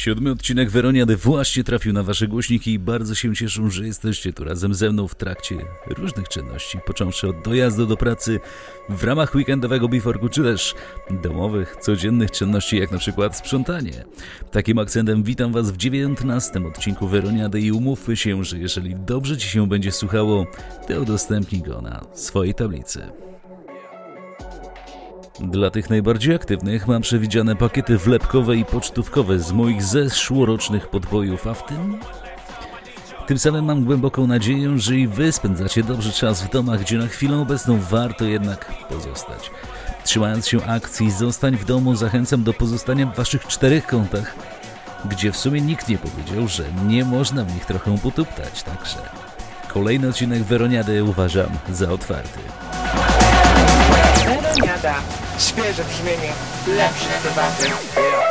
Siódmy odcinek Weroniady właśnie trafił na wasze głośniki i bardzo się cieszę, że jesteście tu razem ze mną w trakcie różnych czynności, począwszy od dojazdu do pracy w ramach weekendowego biforku, czy też domowych, codziennych czynności, jak na przykład sprzątanie. Takim akcentem witam was w dziewiętnastym odcinku Weroniady i umówmy się, że jeżeli dobrze ci się będzie słuchało, to udostępnij go na swojej tablicy. Dla tych najbardziej aktywnych mam przewidziane pakiety wlepkowe i pocztówkowe z moich zeszłorocznych podbojów, a w tym... Tym samym mam głęboką nadzieję, że i wy spędzacie dobrze czas w domach, gdzie na chwilę obecną warto jednak pozostać. Trzymając się akcji Zostań w domu zachęcam do pozostania w waszych czterech kątach, gdzie w sumie nikt nie powiedział, że nie można w nich trochę potuptać, także kolejny odcinek Weroniady uważam za otwarty. Weroniada. Świeże brzmienie, lepsze debaty.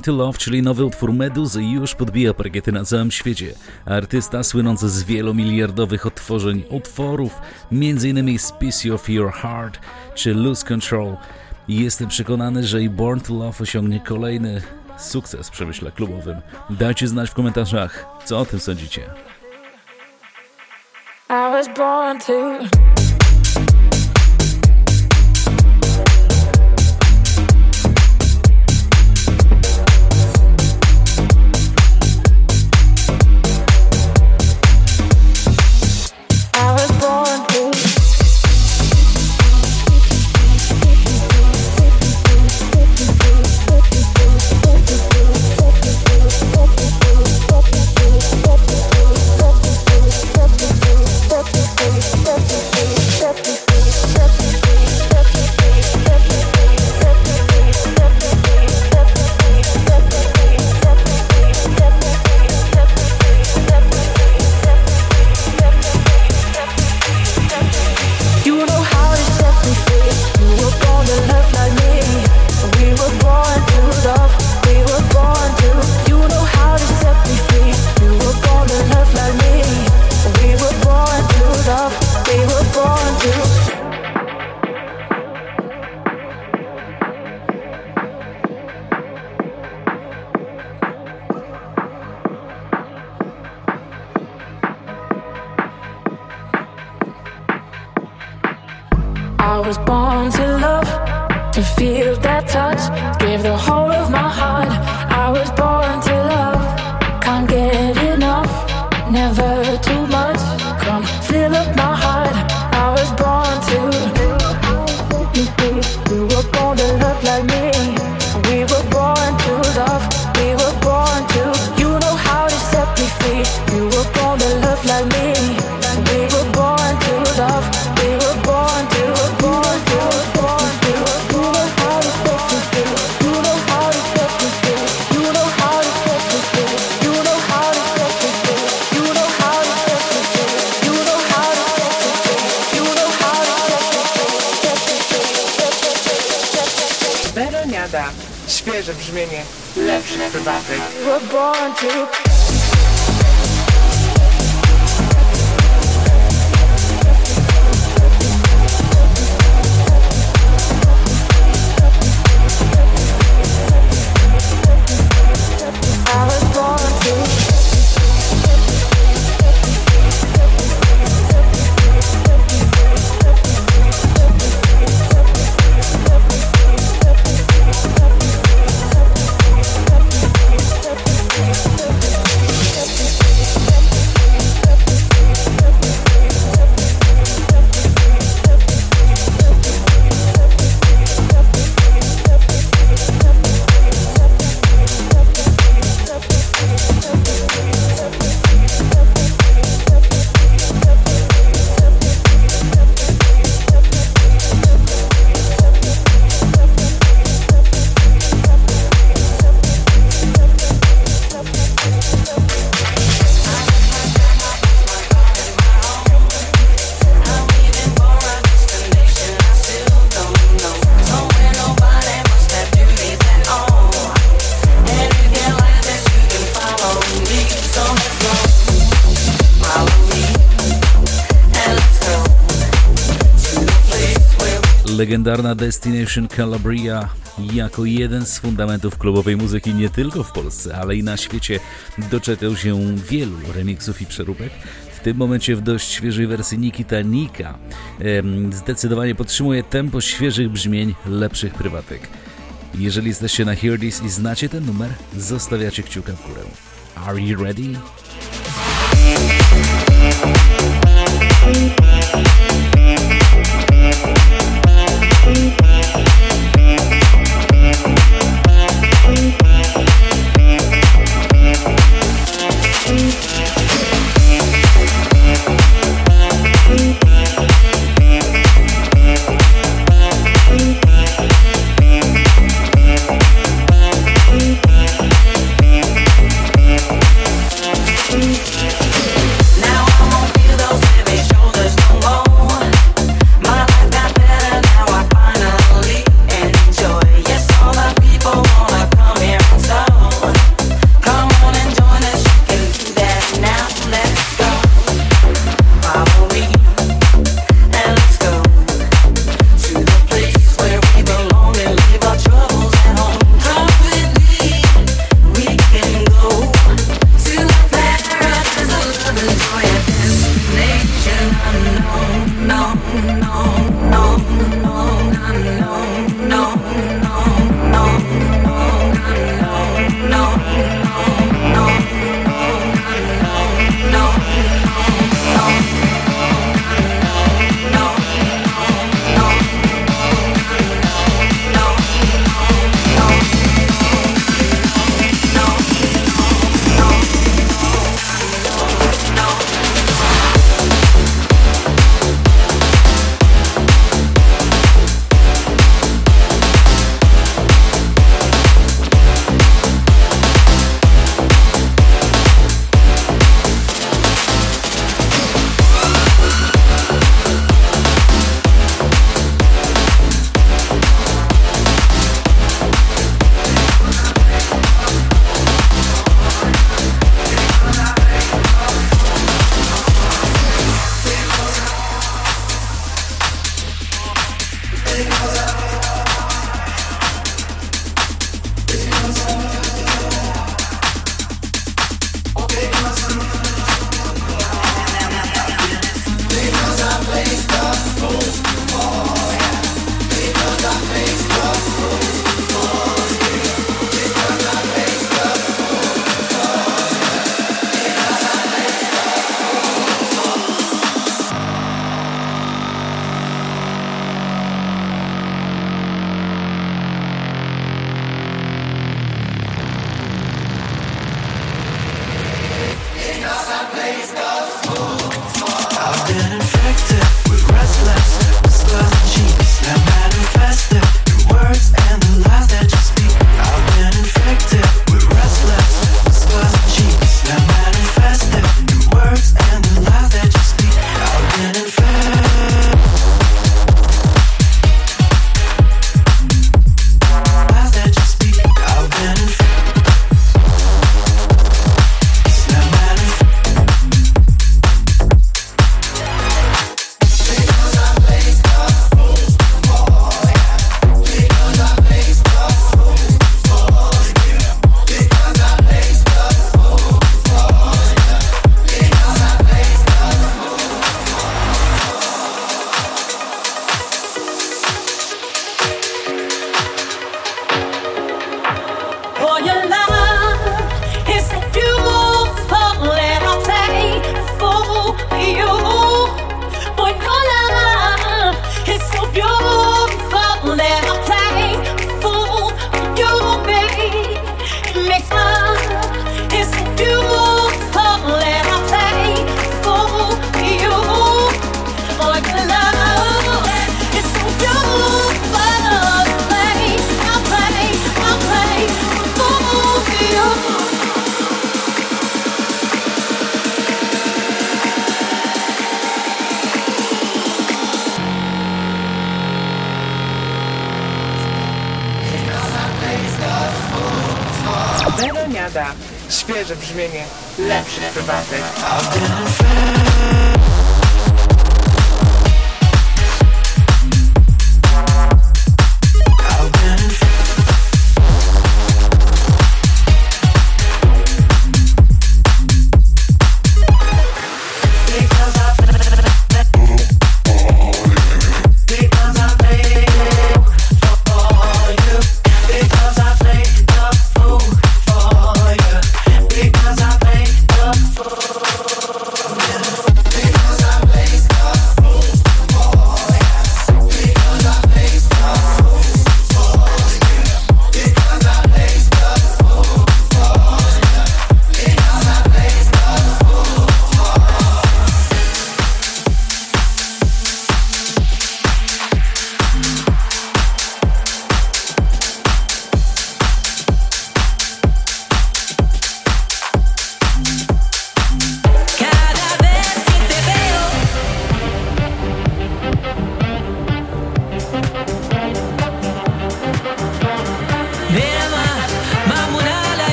Born to Love, czyli nowy utwór Meduzy, już podbija parkiety na całym świecie. Artysta słynący z wielomiliardowych odtworzeń utworów, m.in. Species of Your Heart czy Lose Control. Jestem przekonany, że i Born to Love osiągnie kolejny sukces w przemyśle klubowym. Dajcie znać w komentarzach, co o tym sądzicie. I was born to. want you legendarna Destination Calabria jako jeden z fundamentów klubowej muzyki nie tylko w Polsce, ale i na świecie doczekał się wielu remiksów i przeróbek. W tym momencie w dość świeżej wersji Nikita Nika zdecydowanie podtrzymuje tempo świeżych brzmień, lepszych prywatek. Jeżeli jesteście na Hear This i znacie ten numer, zostawiacie kciuka w górę. Are you ready?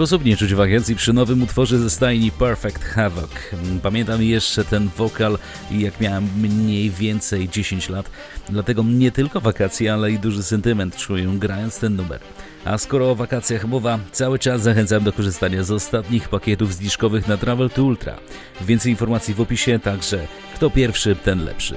sposób nie czuć wakacji przy nowym utworze ze stajni Perfect Havoc. Mm, pamiętam jeszcze ten wokal, jak miałem mniej więcej 10 lat, dlatego nie tylko wakacje, ale i duży sentyment czuję grając ten numer. A skoro o wakacjach mowa, cały czas zachęcam do korzystania z ostatnich pakietów zniżkowych na Travel to Ultra. Więcej informacji w opisie, także kto pierwszy, ten lepszy.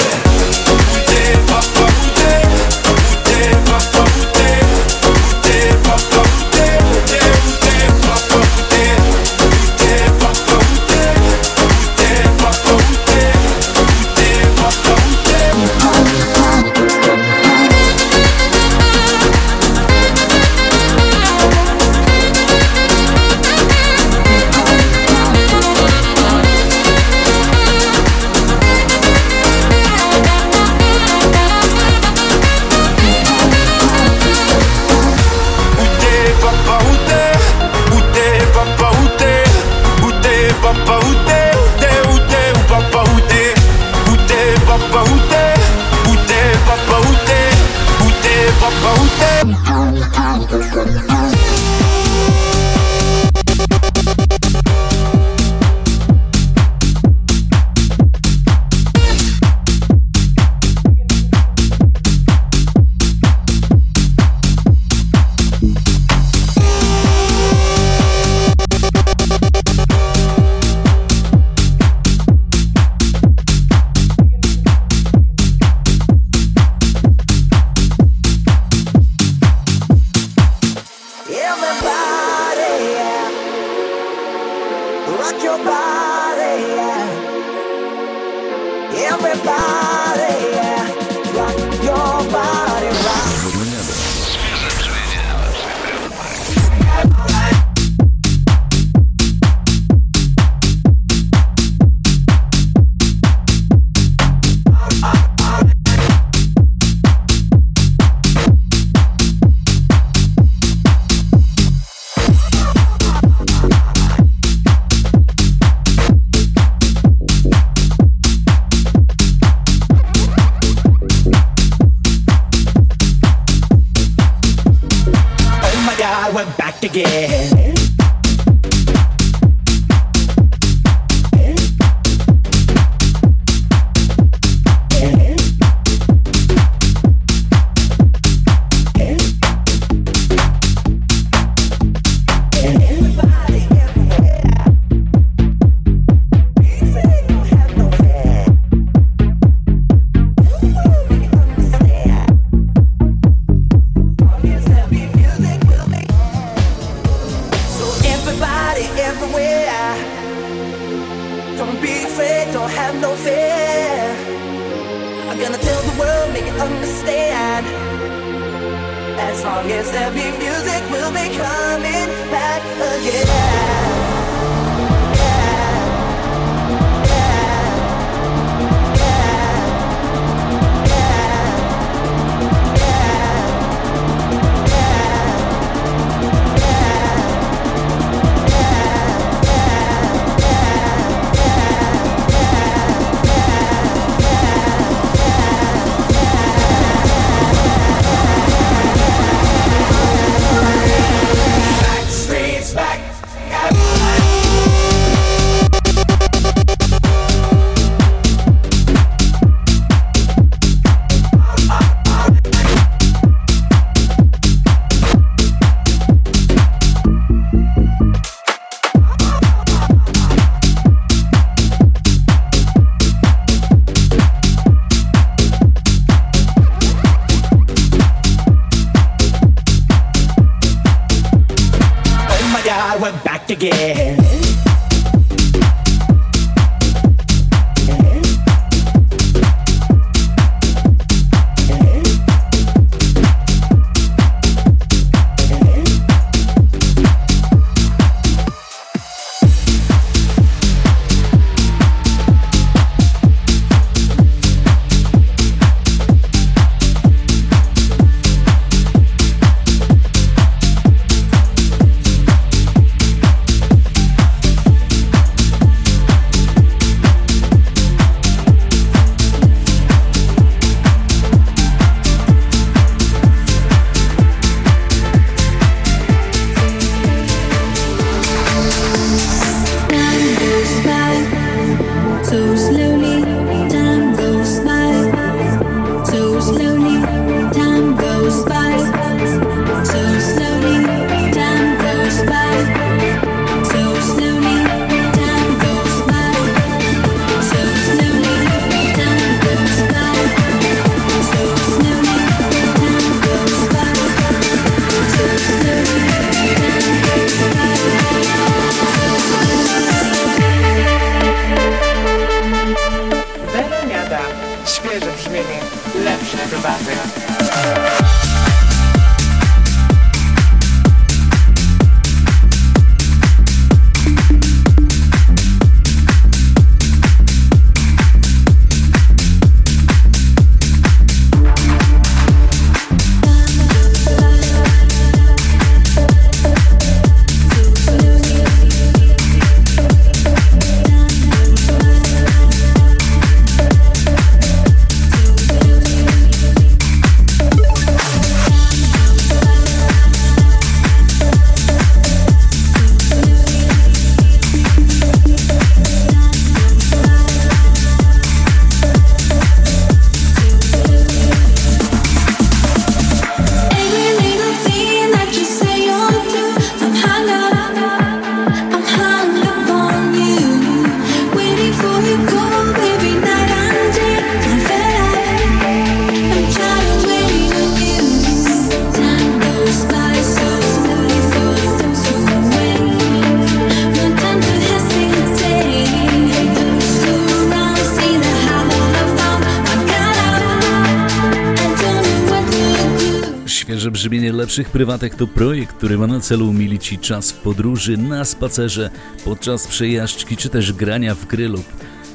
Prywatek to projekt, który ma na celu umilić Ci czas w podróży, na spacerze, podczas przejażdżki, czy też grania w gry lub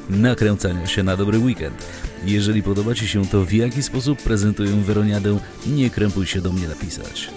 nakręcania się na dobry weekend. Jeżeli podoba Ci się to, w jaki sposób prezentują Weroniadę, nie krępuj się do mnie napisać.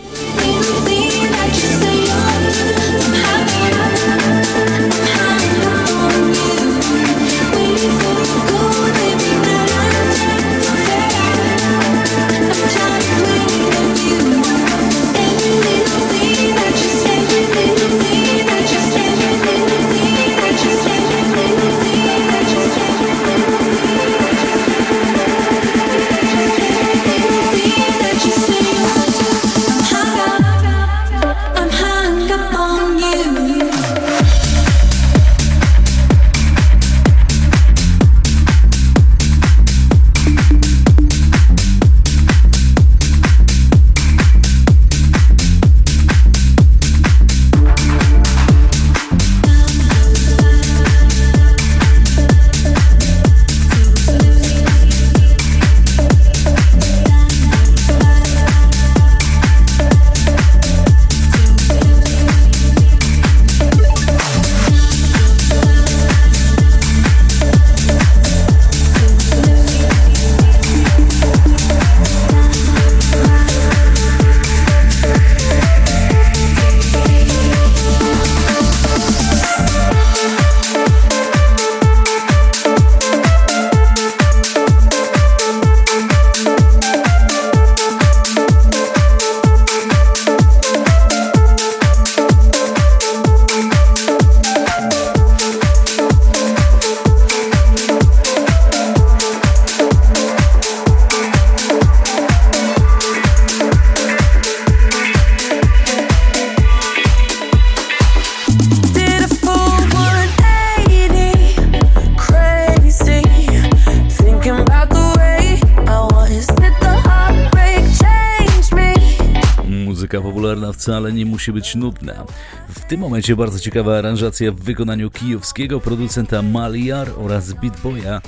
Wcale nie musi być nudna. W tym momencie bardzo ciekawa aranżacja w wykonaniu kijowskiego producenta Maliar oraz Beat Boya,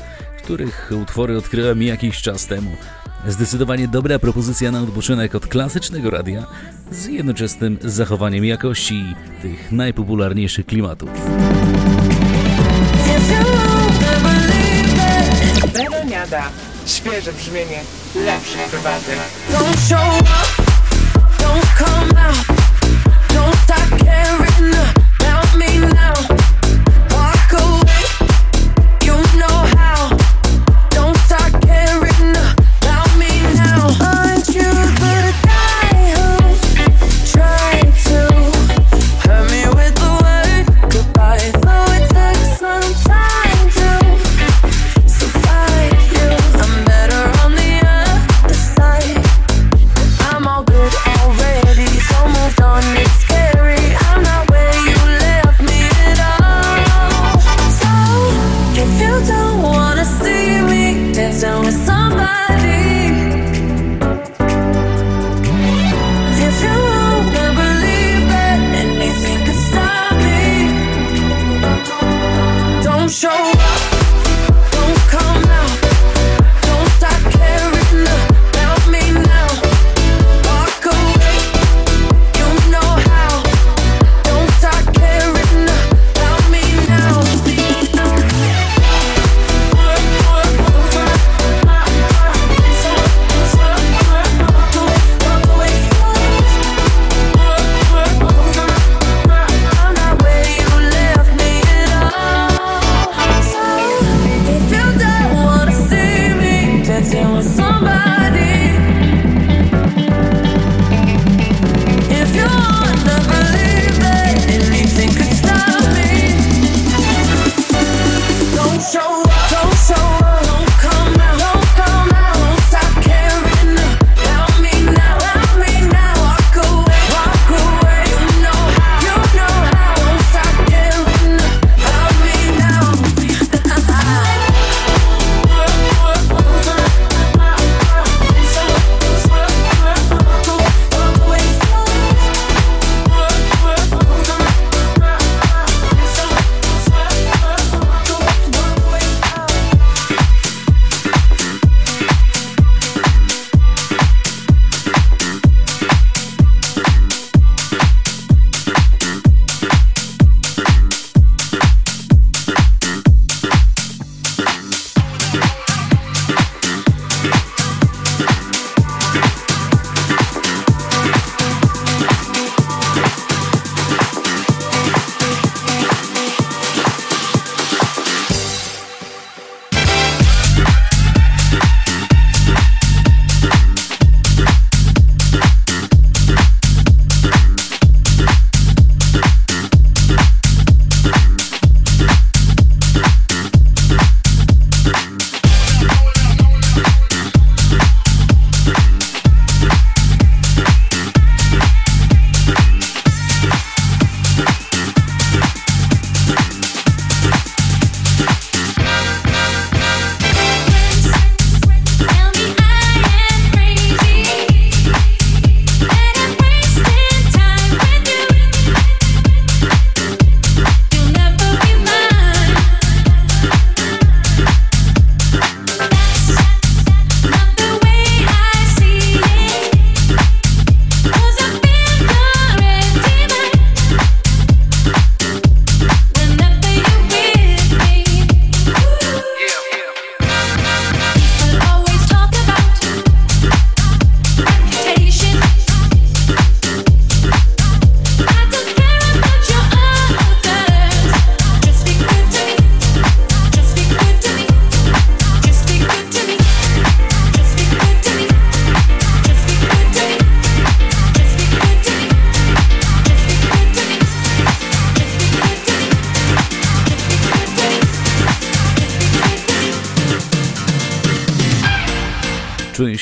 których utwory odkryłem jakiś czas temu. Zdecydowanie dobra propozycja na odpoczynek od klasycznego radia z jednoczesnym zachowaniem jakości tych najpopularniejszych klimatów. Świeże brzmienie lepszych prywatek. Don't come out, don't start caring about me now.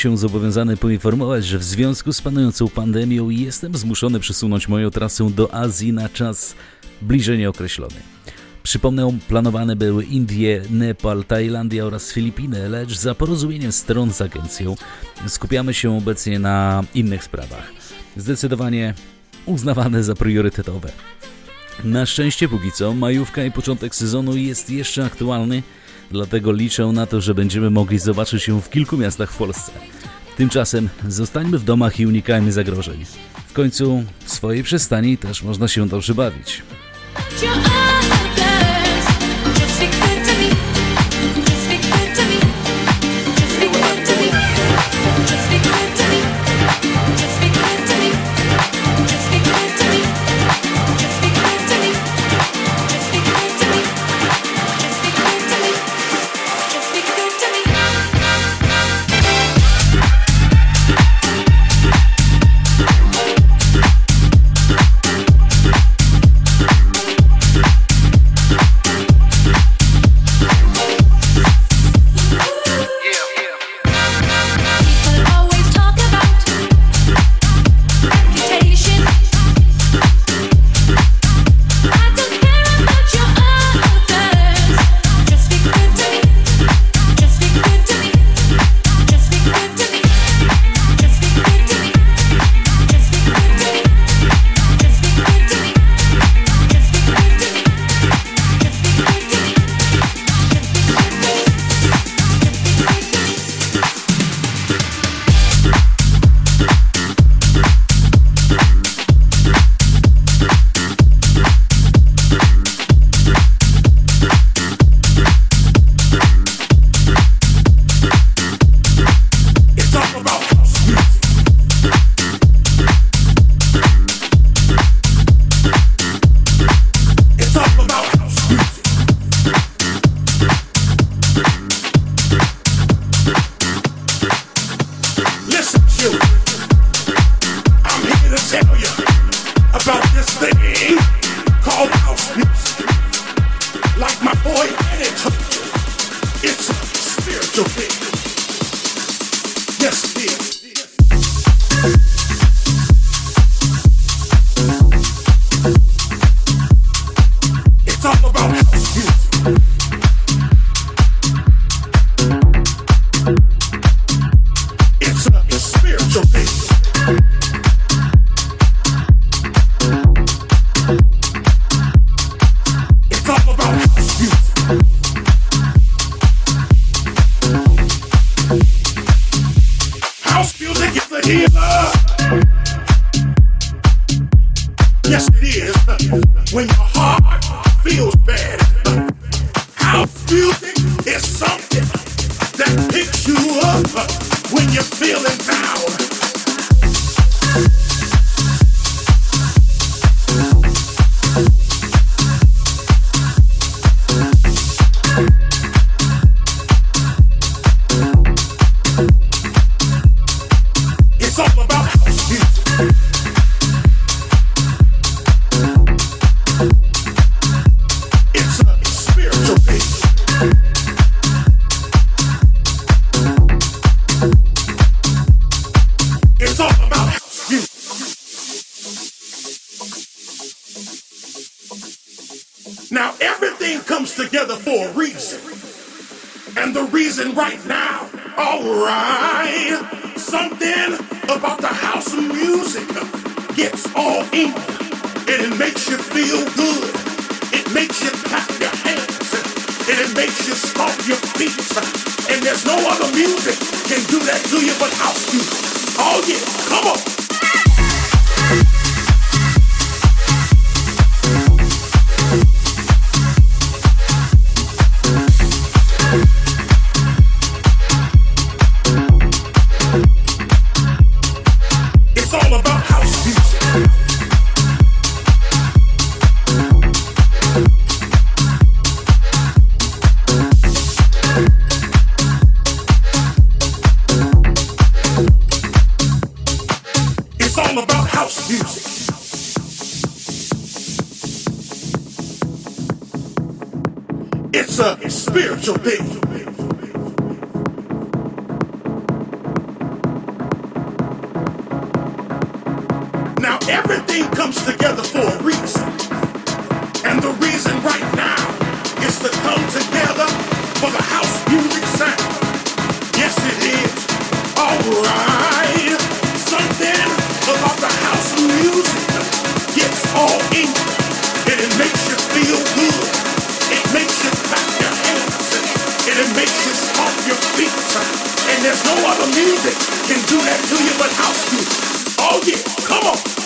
się zobowiązany poinformować, że w związku z panującą pandemią jestem zmuszony przesunąć moją trasę do Azji na czas bliżej nieokreślony. Przypomnę, planowane były Indie, Nepal, Tajlandia oraz Filipiny, lecz za porozumieniem stron z agencją skupiamy się obecnie na innych sprawach, zdecydowanie uznawane za priorytetowe. Na szczęście póki co majówka i początek sezonu jest jeszcze aktualny, Dlatego liczę na to, że będziemy mogli zobaczyć ją w kilku miastach w Polsce. Tymczasem zostańmy w domach i unikajmy zagrożeń. W końcu w swojej przystani też można się dobrze bawić. something about music can do that to you, but house music. Oh yeah, come on. Comes together for a reason. And the reason right now is to come together for the house music sound. Yes, it is. Alright. Something about the house music gets all in you. And it makes you feel good. It makes you clap your hands. And it makes you stomp your feet. And there's no other music can do that to you but house music. Oh yeah, come on.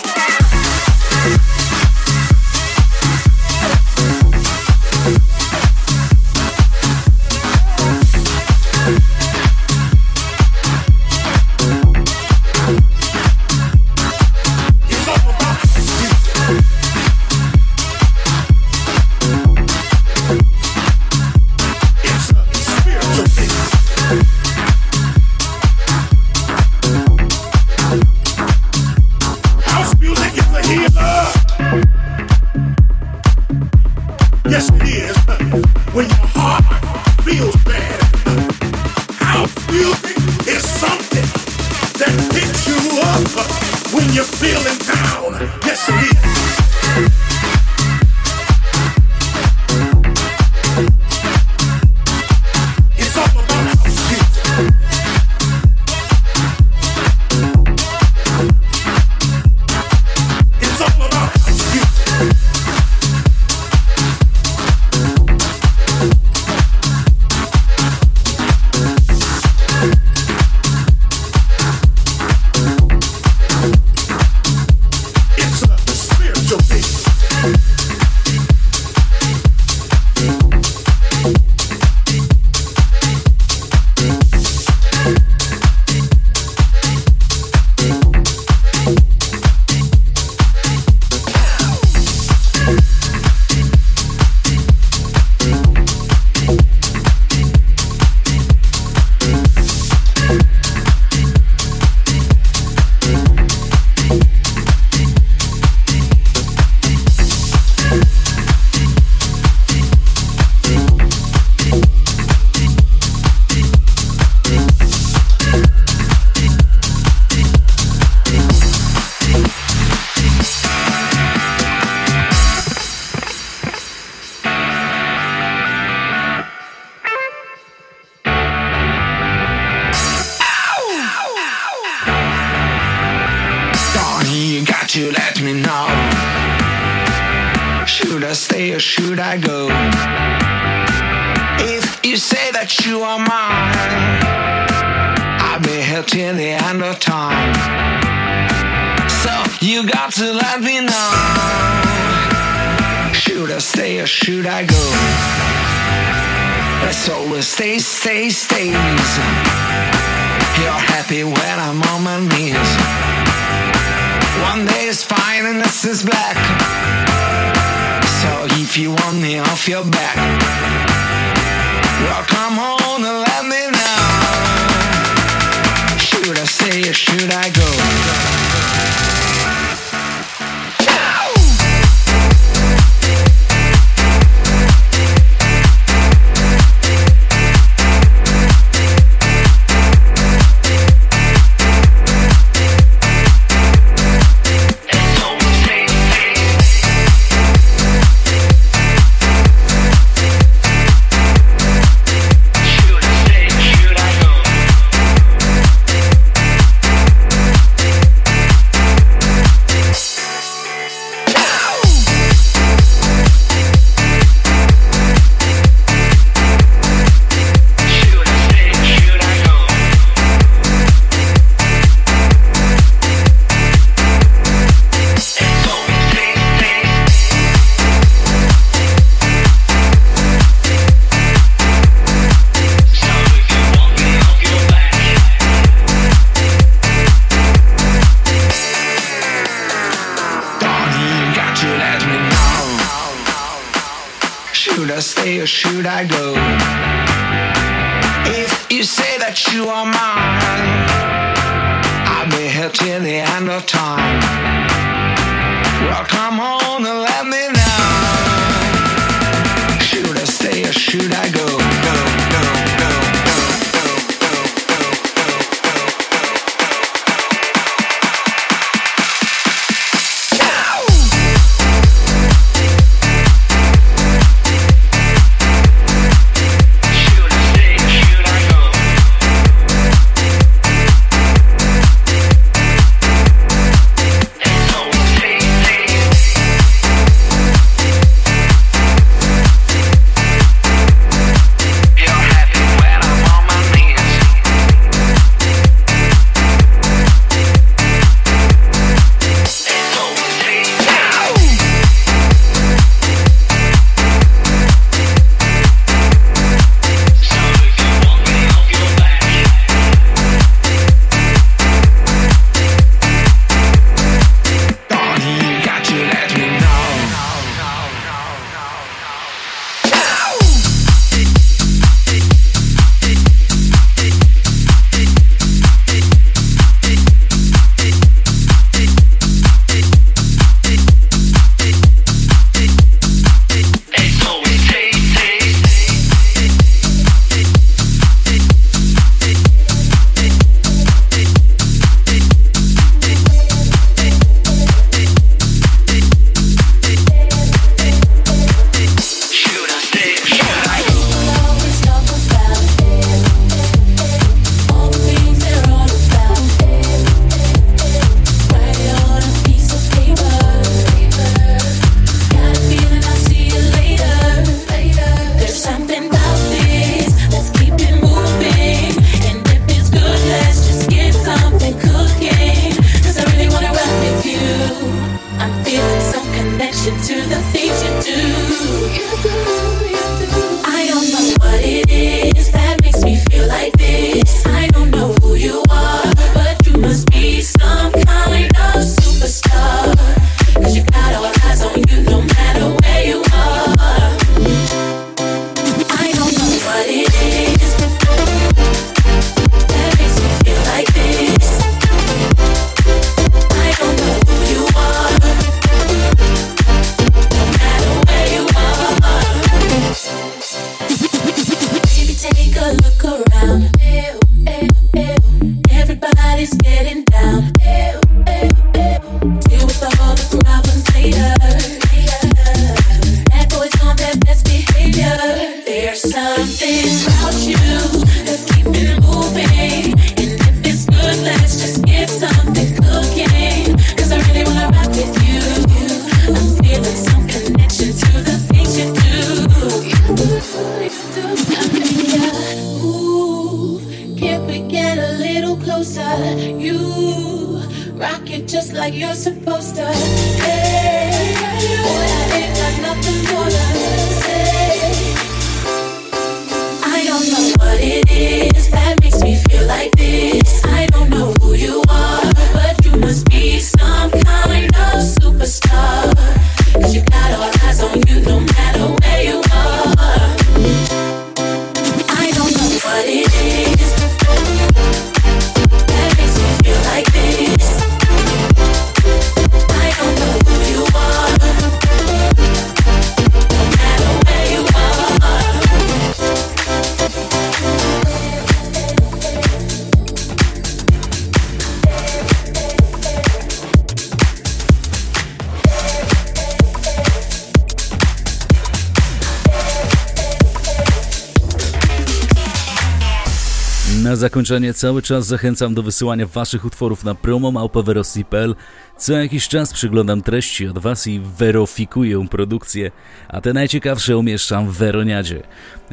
Stay or should I go? If you say that you are mine, I'll be here till the end of time. So you got to let me know. Should I stay or should I go? Let's always stay, stay, stays. You're happy when I'm on my knees. One day is fine and this is black. If you want me off your back, well, come on and let me know. Should I stay or should I go? Should I go? If you say that you are mine, I'll be here till the end of time. zakończenie cały czas zachęcam do wysyłania Waszych utworów na promomałpawerosji.pl. Co jakiś czas przyglądam treści od Was i weryfikuję produkcję, a te najciekawsze umieszczam w Weroniadzie.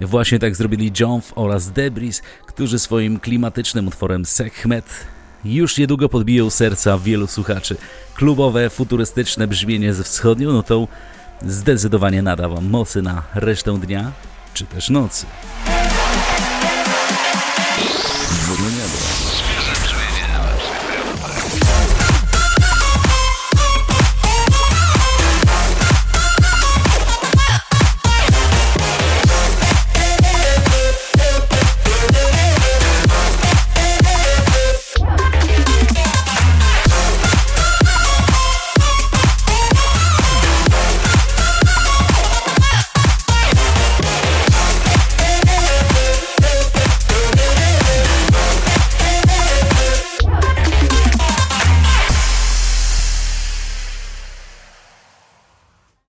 Właśnie tak zrobili Jonf oraz Debris, którzy swoim klimatycznym utworem Sekhmet już niedługo podbiją serca wielu słuchaczy. Klubowe, futurystyczne brzmienie ze wschodnią nutą zdecydowanie nadawa mocy na resztę dnia czy też nocy.